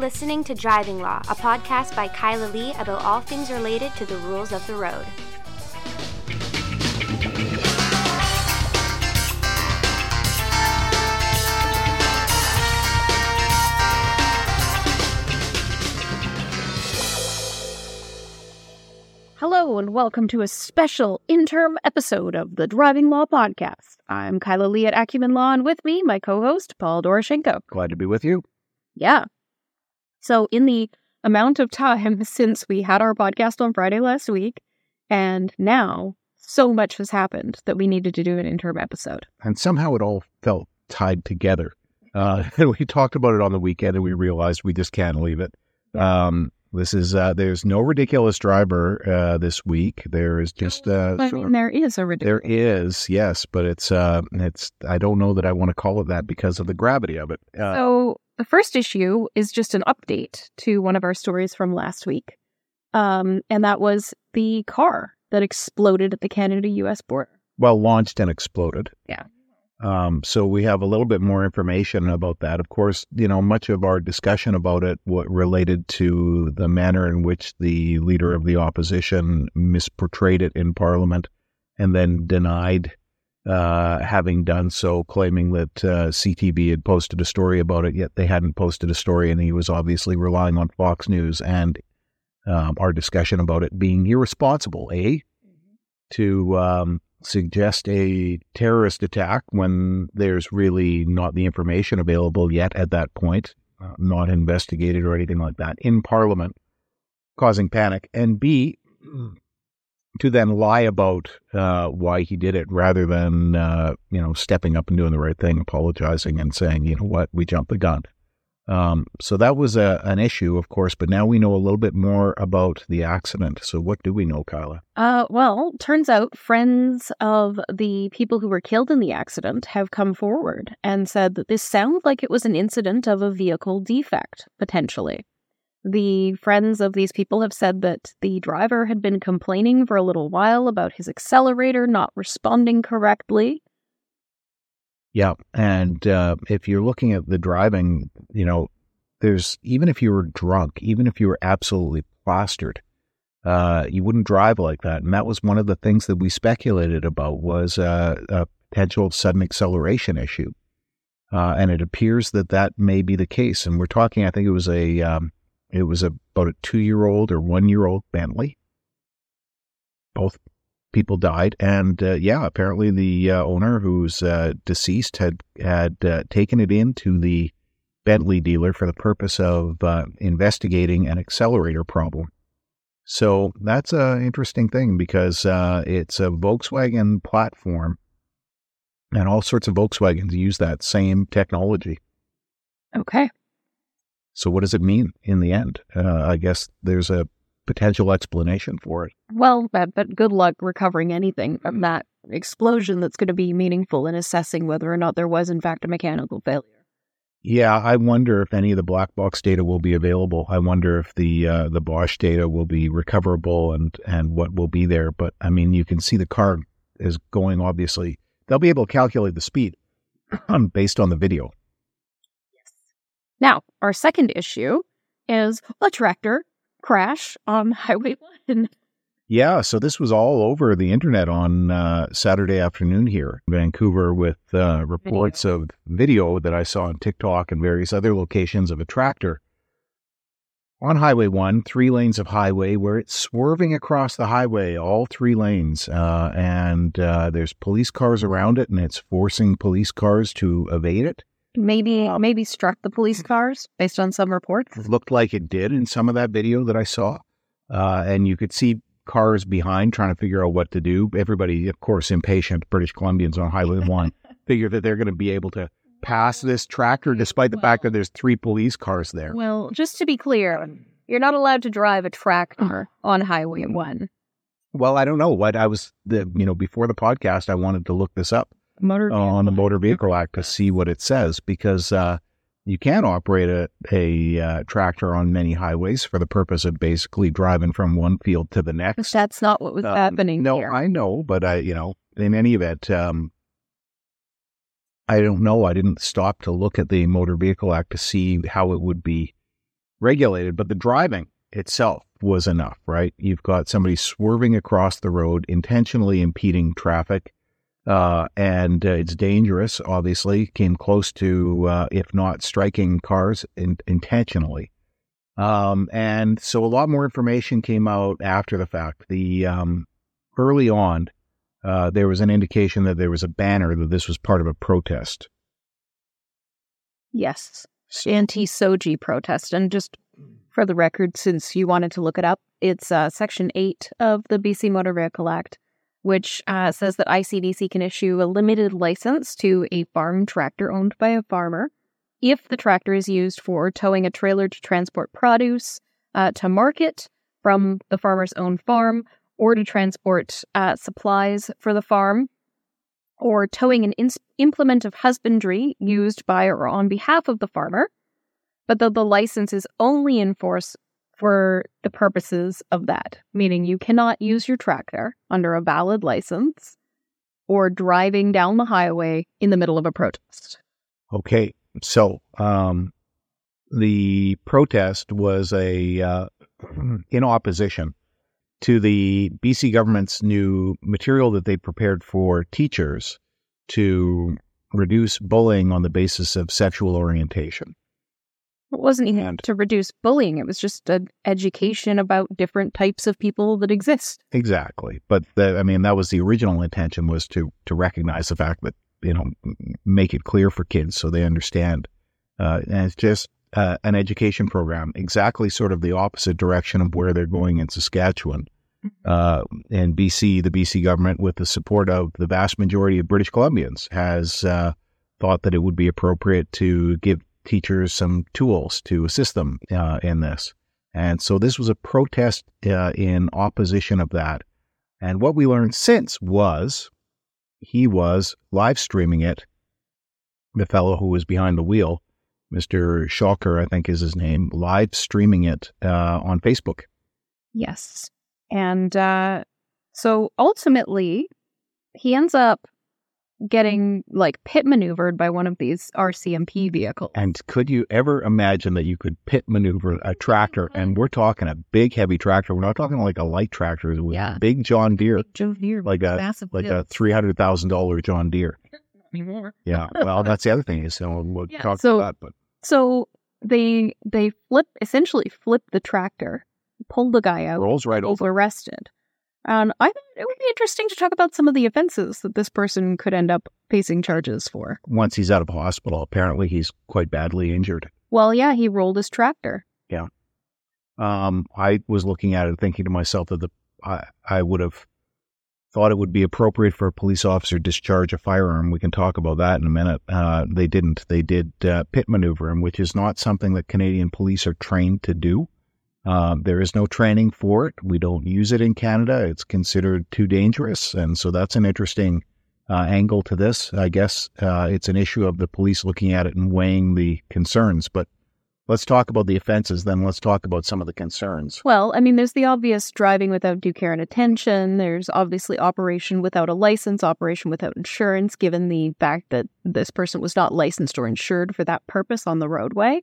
You're listening to Driving Law, a podcast by Kyla Lee about all things related to the rules of the road. Hello, and welcome to a special interim episode of the Driving Law Podcast. I'm Kyla Lee at Acumen Law, and with me, my co host, Paul Doroshenko. Glad to be with you. Yeah. So, in the amount of time since we had our podcast on Friday last week, and now so much has happened that we needed to do an interim episode. And somehow it all felt tied together. Uh, and we talked about it on the weekend and we realized we just can't leave it. Um, this is, uh, there's no ridiculous driver uh, this week. There is just, uh, I mean, there is a ridiculous. there is, yes, but it's, uh, it's, I don't know that I want to call it that because of the gravity of it. Uh, So the first issue is just an update to one of our stories from last week. Um, and that was the car that exploded at the Canada US border. well, launched and exploded. Yeah. Um, so we have a little bit more information about that. Of course, you know, much of our discussion about it what related to the manner in which the leader of the opposition misportrayed it in Parliament and then denied uh, having done so, claiming that uh, CTV had posted a story about it, yet they hadn't posted a story, and he was obviously relying on Fox News and um, our discussion about it being irresponsible, eh? To um, suggest a terrorist attack when there's really not the information available yet at that point, uh, not investigated or anything like that in Parliament, causing panic, and B, to then lie about uh, why he did it rather than uh, you know stepping up and doing the right thing, apologizing and saying, you know what, we jumped the gun. Um, so that was a, an issue, of course, but now we know a little bit more about the accident. So what do we know, Kyla? Uh, well, turns out friends of the people who were killed in the accident have come forward and said that this sounds like it was an incident of a vehicle defect, potentially. The friends of these people have said that the driver had been complaining for a little while about his accelerator not responding correctly. Yeah, and uh, if you're looking at the driving, you know, there's even if you were drunk, even if you were absolutely plastered, uh, you wouldn't drive like that. And that was one of the things that we speculated about was uh, a potential sudden acceleration issue. Uh, and it appears that that may be the case. And we're talking, I think it was a, um, it was about a two year old or one year old Bentley. Both people died, and uh, yeah, apparently the uh, owner, who's uh, deceased, had had uh, taken it into the Bentley dealer for the purpose of uh, investigating an accelerator problem. So that's an interesting thing because uh, it's a Volkswagen platform, and all sorts of Volkswagens use that same technology. Okay. So what does it mean in the end? Uh, I guess there's a potential explanation for it. Well, but, but good luck recovering anything from that explosion that's going to be meaningful in assessing whether or not there was, in fact, a mechanical failure. Yeah, I wonder if any of the black box data will be available. I wonder if the uh, the Bosch data will be recoverable and and what will be there. But I mean, you can see the car is going. Obviously, they'll be able to calculate the speed based on the video. Now, our second issue is a tractor crash on Highway 1. Yeah, so this was all over the internet on uh, Saturday afternoon here in Vancouver with uh, reports of video that I saw on TikTok and various other locations of a tractor on Highway 1, three lanes of highway, where it's swerving across the highway, all three lanes. Uh, and uh, there's police cars around it, and it's forcing police cars to evade it. Maybe maybe struck the police cars based on some reports. It looked like it did in some of that video that I saw. Uh, and you could see cars behind trying to figure out what to do. Everybody, of course, impatient British Columbians on Highway 1 figure that they're going to be able to pass this tractor despite the fact that there's three police cars there. Well, just to be clear, you're not allowed to drive a tractor on Highway 1. Well, I don't know what I was the you know before the podcast I wanted to look this up Motor on the Motor Vehicle Act to see what it says because uh, you can operate a, a uh, tractor on many highways for the purpose of basically driving from one field to the next. That's not what was Uh, happening No, here. I know, but I, you know, in any event, um, I don't know. I didn't stop to look at the Motor Vehicle Act to see how it would be regulated, but the driving itself was enough, right? You've got somebody swerving across the road, intentionally impeding traffic, uh, and uh, it's dangerous. Obviously, came close to, uh, if not striking cars in- intentionally. Um, and so a lot more information came out after the fact. The um, early on, uh, there was an indication that there was a banner that this was part of a protest. Yes, anti SOGI protest, and just for the record, since you wanted to look it up, it's uh, Section 8 of the BC Motor Vehicle Act, which uh, says that ICBC can issue a limited license to a farm tractor owned by a farmer if the tractor is used for towing a trailer to transport produce uh, to market from the farmer's own farm or to transport uh, supplies for the farm or towing an in- implement of husbandry used by or on behalf of the farmer. But the, the license is only in force for the purposes of that, meaning you cannot use your tractor under a valid license or driving down the highway in the middle of a protest. Okay, so um, the protest was a uh, in opposition to the BC government's new material that they prepared for teachers to reduce bullying on the basis of sexual orientation. It wasn't even And- to reduce bullying, it was just an education about different types of people that exist. Exactly, but the, I mean that was the original intention was to to recognize the fact that you know make it clear for kids so they understand, uh, and it's just uh, an education program, exactly sort of the opposite direction of where they're going in Saskatchewan. Uh, and BC, the BC government, with the support of the vast majority of British Columbians, has uh, thought that it would be appropriate to give teachers some tools to assist them uh, in this. And so this was a protest uh, in opposition of that. And what we learned since was he was live streaming it. The fellow who was behind the wheel, Mr. Schalker, I think is his name, live streaming it uh, on Facebook. Yes. And uh, so ultimately, he ends up getting like pit maneuvered by one of these RCMP mm-hmm. vehicles. And could you ever imagine that you could pit maneuver a tractor? And mm-hmm. we're talking a big, heavy tractor. We're not talking like a light tractor. It was Yeah. big John Deere, Joe Deere, like a massive like a three hundred thousand dollar John Deere. anymore. Yeah. Well, that's the other thing is so we'll Yeah, talk so- about that. But So they they flip essentially flip the tractor, pull the guy out, rolls right over. arrested. And I thought it would be interesting to talk about some of the offenses that this person could end up facing charges for. Once he's out of hospital, apparently he's quite badly injured. Well, yeah, he rolled his tractor. Yeah. Um, I was looking at it, thinking to myself that the I, I would have thought it would be appropriate for a police officer to discharge a firearm. We can talk about that in a minute. Uh, they didn't. They did uh, pit maneuver him, which is not something that Canadian police are trained to do. Um, there is no training for it. We don't use it in Canada. It's considered too dangerous, and so that's an interesting uh, angle to this. I guess uh, it's an issue of the police looking at it and weighing the concerns. But let's talk about the offenses. Then let's talk about some of the concerns. Well, I mean, there's the obvious driving without due care and attention. There's obviously operation without a license, operation without insurance, given the fact that this person was not licensed or insured for that purpose on the roadway.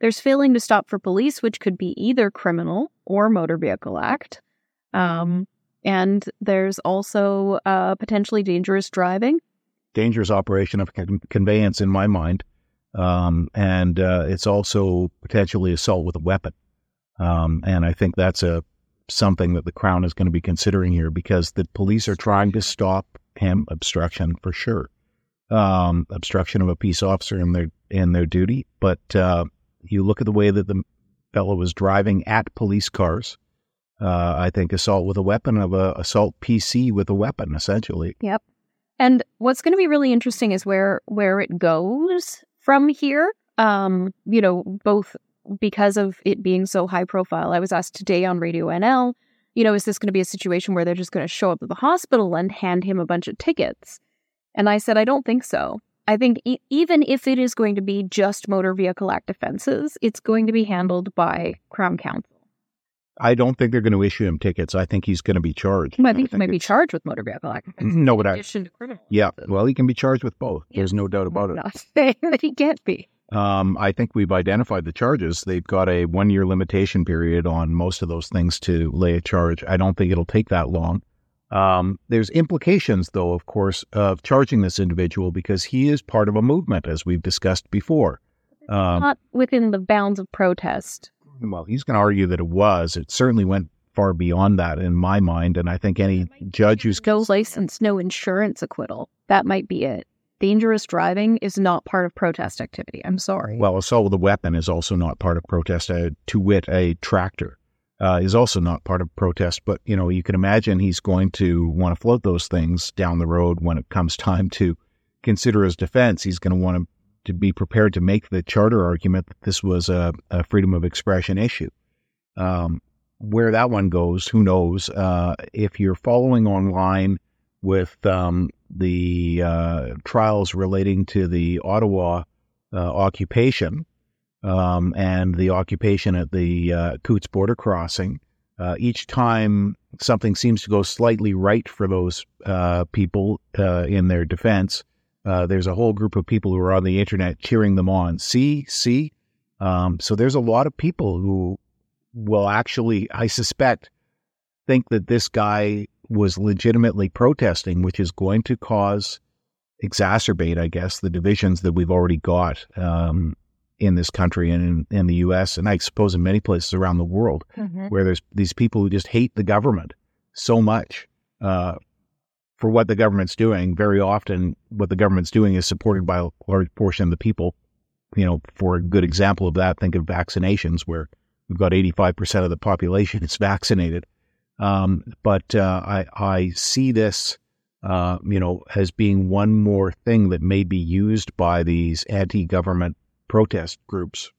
There's failing to stop for police, which could be either criminal or motor vehicle act. Um, and there's also uh, potentially dangerous driving. dangerous operation of con- conveyance in my mind. Um, and uh, it's also potentially assault with a weapon. Um, and I think that's a something that the Crown is going to be considering here because the police are trying to stop him obstruction for sure. Um, obstruction of a peace officer in their in their duty. But uh, you look at the way that the fellow was driving at police cars. Uh, I think assault with a weapon of a assault PC with a weapon, essentially. Yep. And what's going to be really interesting is where where it goes from here. Um, you know, both because of it being so high profile. I was asked today on Radio NL, you know, is this going to be a situation where they're just going to show up at the hospital and hand him a bunch of tickets? And I said, I don't think so. I think e- even if it is going to be just Motor Vehicle Act offenses, it's going to be handled by Crown Counsel. I don't think they're going to issue him tickets. I think he's going to be charged. I think he might be charged with Motor Vehicle Act offenses. No, but I, criminal. yeah, well, he can be charged with both. There's no doubt about I'm it. not saying that he can't be. Um, I think we've identified the charges. They've got a one year limitation period on most of those things to lay a charge. I don't think it'll take that long. Um, there's implications, though, of course, of charging this individual because he is part of a movement, as we've discussed before. Um, Not within the bounds of protest. Well, he's going to argue that it was. It certainly went far beyond that in my mind, and I think any judge who's no license, no insurance acquittal, that might be it. Dangerous driving is not part of protest activity. I'm sorry. Well, assault with a weapon is also not part of protest. Uh, to wit, a tractor uh, is also not part of protest. But you know, you can imagine he's going to want to float those things down the road when it comes time to consider his defense. He's going to want to, be prepared to make the charter argument that this was a, a freedom of expression issue. Um, where that one goes, who knows? Uh, if you're following online with um, the uh, trials relating to the Ottawa uh, occupation, um, and the occupation at the uh, Coutts border crossing. Uh, each time something seems to go slightly right for those uh, people uh, in their defense, uh, there's a whole group of people who are on the internet cheering them on. See, see. Um, so there's a lot of people who will actually, I suspect, think that this guy was legitimately protesting, which is going to cause exacerbate, I guess, the divisions that we've already got. Um, in this country and in, in, the U.S. and I suppose in many places around the world, mm-hmm. where there's these people who just hate the government so much uh, for what the government's doing. Very often, what the government's doing is supported by a large portion of the people. You know, for a good example of that, think of vaccinations, where we've got 85% of the population is vaccinated. Um, but uh, I, I see this, uh, you know, as being one more thing that may be used by these anti-government protest groups.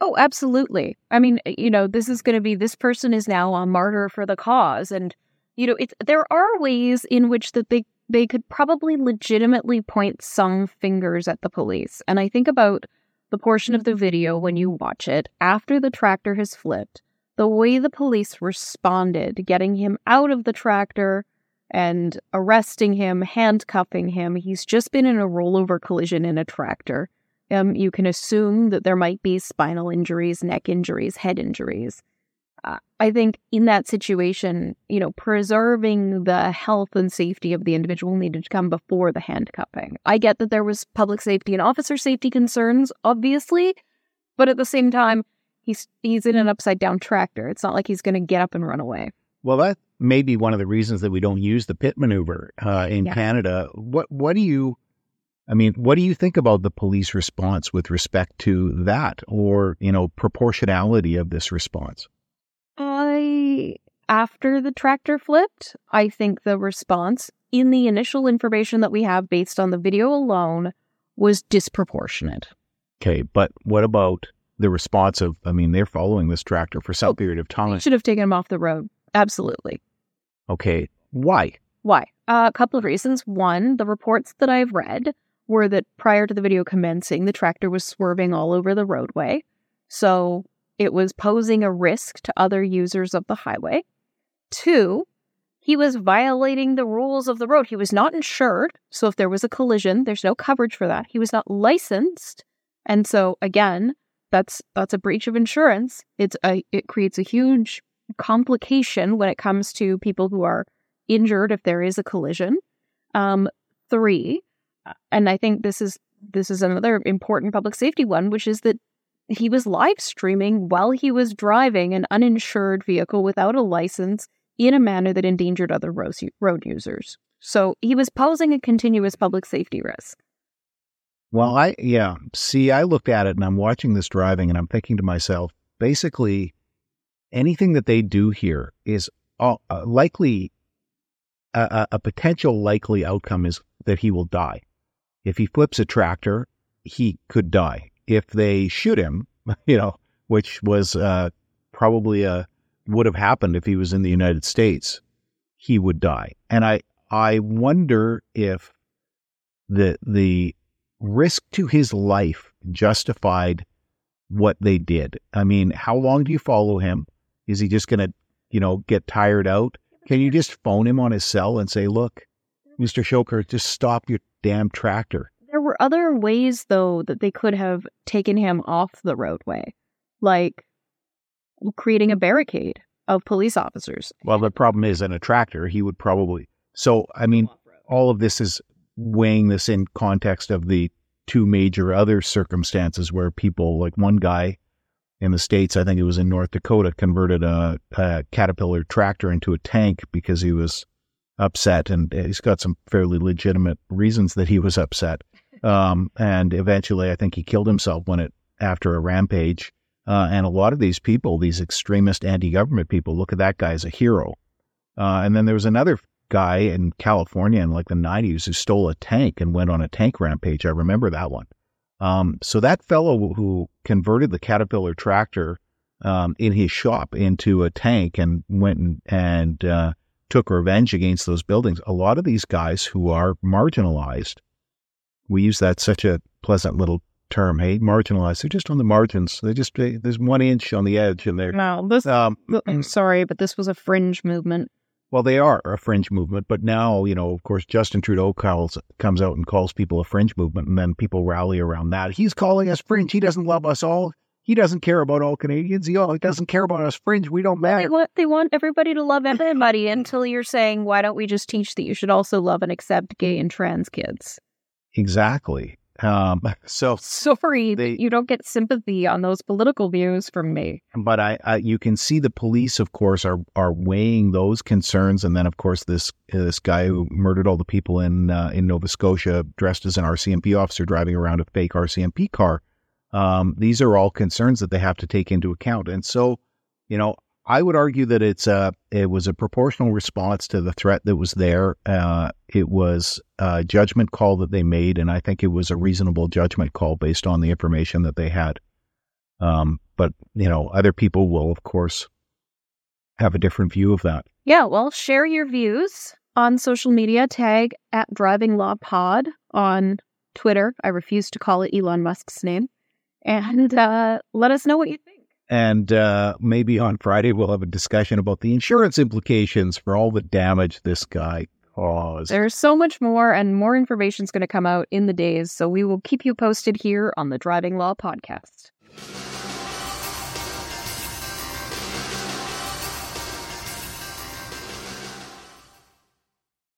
Oh, absolutely. I mean, you know, this is going to be this person is now a martyr for the cause, and you know, it's there are ways in which that they they could probably legitimately point some fingers at the police. And I think about the portion of the mm-hmm. video when you watch it after the tractor has flipped, the way the police responded, getting him out of the tractor and arresting him, handcuffing him. He's just been in a rollover collision in a tractor um, you can assume that there might be spinal injuries, neck injuries, head injuries. Uh, I think in that situation, you know, preserving the health and safety of the individual needed to come before the handcuffing. I get that there was public safety and officer safety concerns, obviously, but at the same time, he's he's in an upside down tractor. It's not like he's going to get up and run away. Well, that may be one of the reasons that we don't use the pit maneuver uh, in yeah. Canada. What what do you I mean, what do you think about the police response with respect to that or, you know, proportionality of this response? I, after the tractor flipped, I think the response in the initial information that we have based on the video alone was disproportionate. Okay, but what about the response of, I mean, they're following this tractor for some oh, period of time. should have taken him off the road. Absolutely. Okay, why? Why? Uh, a couple of reasons. One, the reports that I've read were that prior to the video commencing, the tractor was swerving all over the roadway. So it was posing a risk to other users of the highway. Two, he was violating the rules of the road. He was not insured. So if there was a collision, there's no coverage for that. He was not licensed. And so again, that's that's a breach of insurance. It's a it creates a huge complication when it comes to people who are injured if there is a collision. Um, three, and I think this is this is another important public safety one, which is that he was live streaming while he was driving an uninsured vehicle without a license in a manner that endangered other road users. So he was posing a continuous public safety risk. Well, I, yeah. See, I looked at it and I'm watching this driving and I'm thinking to myself, basically, anything that they do here is uh, likely, a potential likely outcome is that he will die. If he flips a tractor, he could die. If they shoot him, you know, which was uh, probably a uh, would have happened if he was in the United States, he would die. And I I wonder if the the risk to his life justified what they did. I mean, how long do you follow him? Is he just going to, you know, get tired out? Can you just phone him on his cell and say, "Look, Mr. Shoker, just stop your damn tractor. There were other ways, though, that they could have taken him off the roadway, like creating a barricade of police officers. Well, the problem is in a tractor, he would probably. So, I mean, all of this is weighing this in context of the two major other circumstances where people, like one guy in the States, I think it was in North Dakota, converted a, a Caterpillar tractor into a tank because he was upset. And he's got some fairly legitimate reasons that he was upset. Um, and eventually, I think he killed himself when it after a rampage. Uh, and a lot of these people, these extremist anti-government people, look at that guy as a hero. Uh, and then there was another guy in California in like the 90s who stole a tank and went on a tank rampage. I remember that one. Um, so that fellow who converted the Caterpillar tractor um, in his shop into a tank and went and, and uh, took revenge against those buildings. A lot of these guys who are marginalized, we use that such a pleasant little term, hey, marginalized. They're just on the margins. They just they, there's one inch on the edge, and they're no. This, um, I'm sorry, but this was a fringe movement. Well, they are a fringe movement, but now you know, of course, Justin Trudeau calls comes out and calls people a fringe movement, and then people rally around that. He's calling us fringe. He doesn't love us all. He doesn't care about all Canadians. He, he doesn't care about us fringe. We don't matter. They want, they want everybody to love everybody until you're saying, why don't we just teach that you should also love and accept gay and trans kids? Exactly. Um, so sorry, they, you don't get sympathy on those political views from me. But I, I, you can see the police, of course, are are weighing those concerns, and then of course this this guy who murdered all the people in uh, in Nova Scotia, dressed as an RCMP officer, driving around a fake RCMP car. Um, these are all concerns that they have to take into account, and so you know I would argue that it's a it was a proportional response to the threat that was there. Uh, it was a judgment call that they made, and I think it was a reasonable judgment call based on the information that they had. Um, but you know, other people will, of course, have a different view of that. Yeah, well, share your views on social media. Tag at Driving Law Pod on Twitter. I refuse to call it Elon Musk's name, and uh, let us know what you think. And uh, maybe on Friday, we'll have a discussion about the insurance implications for all the damage this guy caused. There's so much more, and more information is going to come out in the days. So we will keep you posted here on the Driving Law Podcast.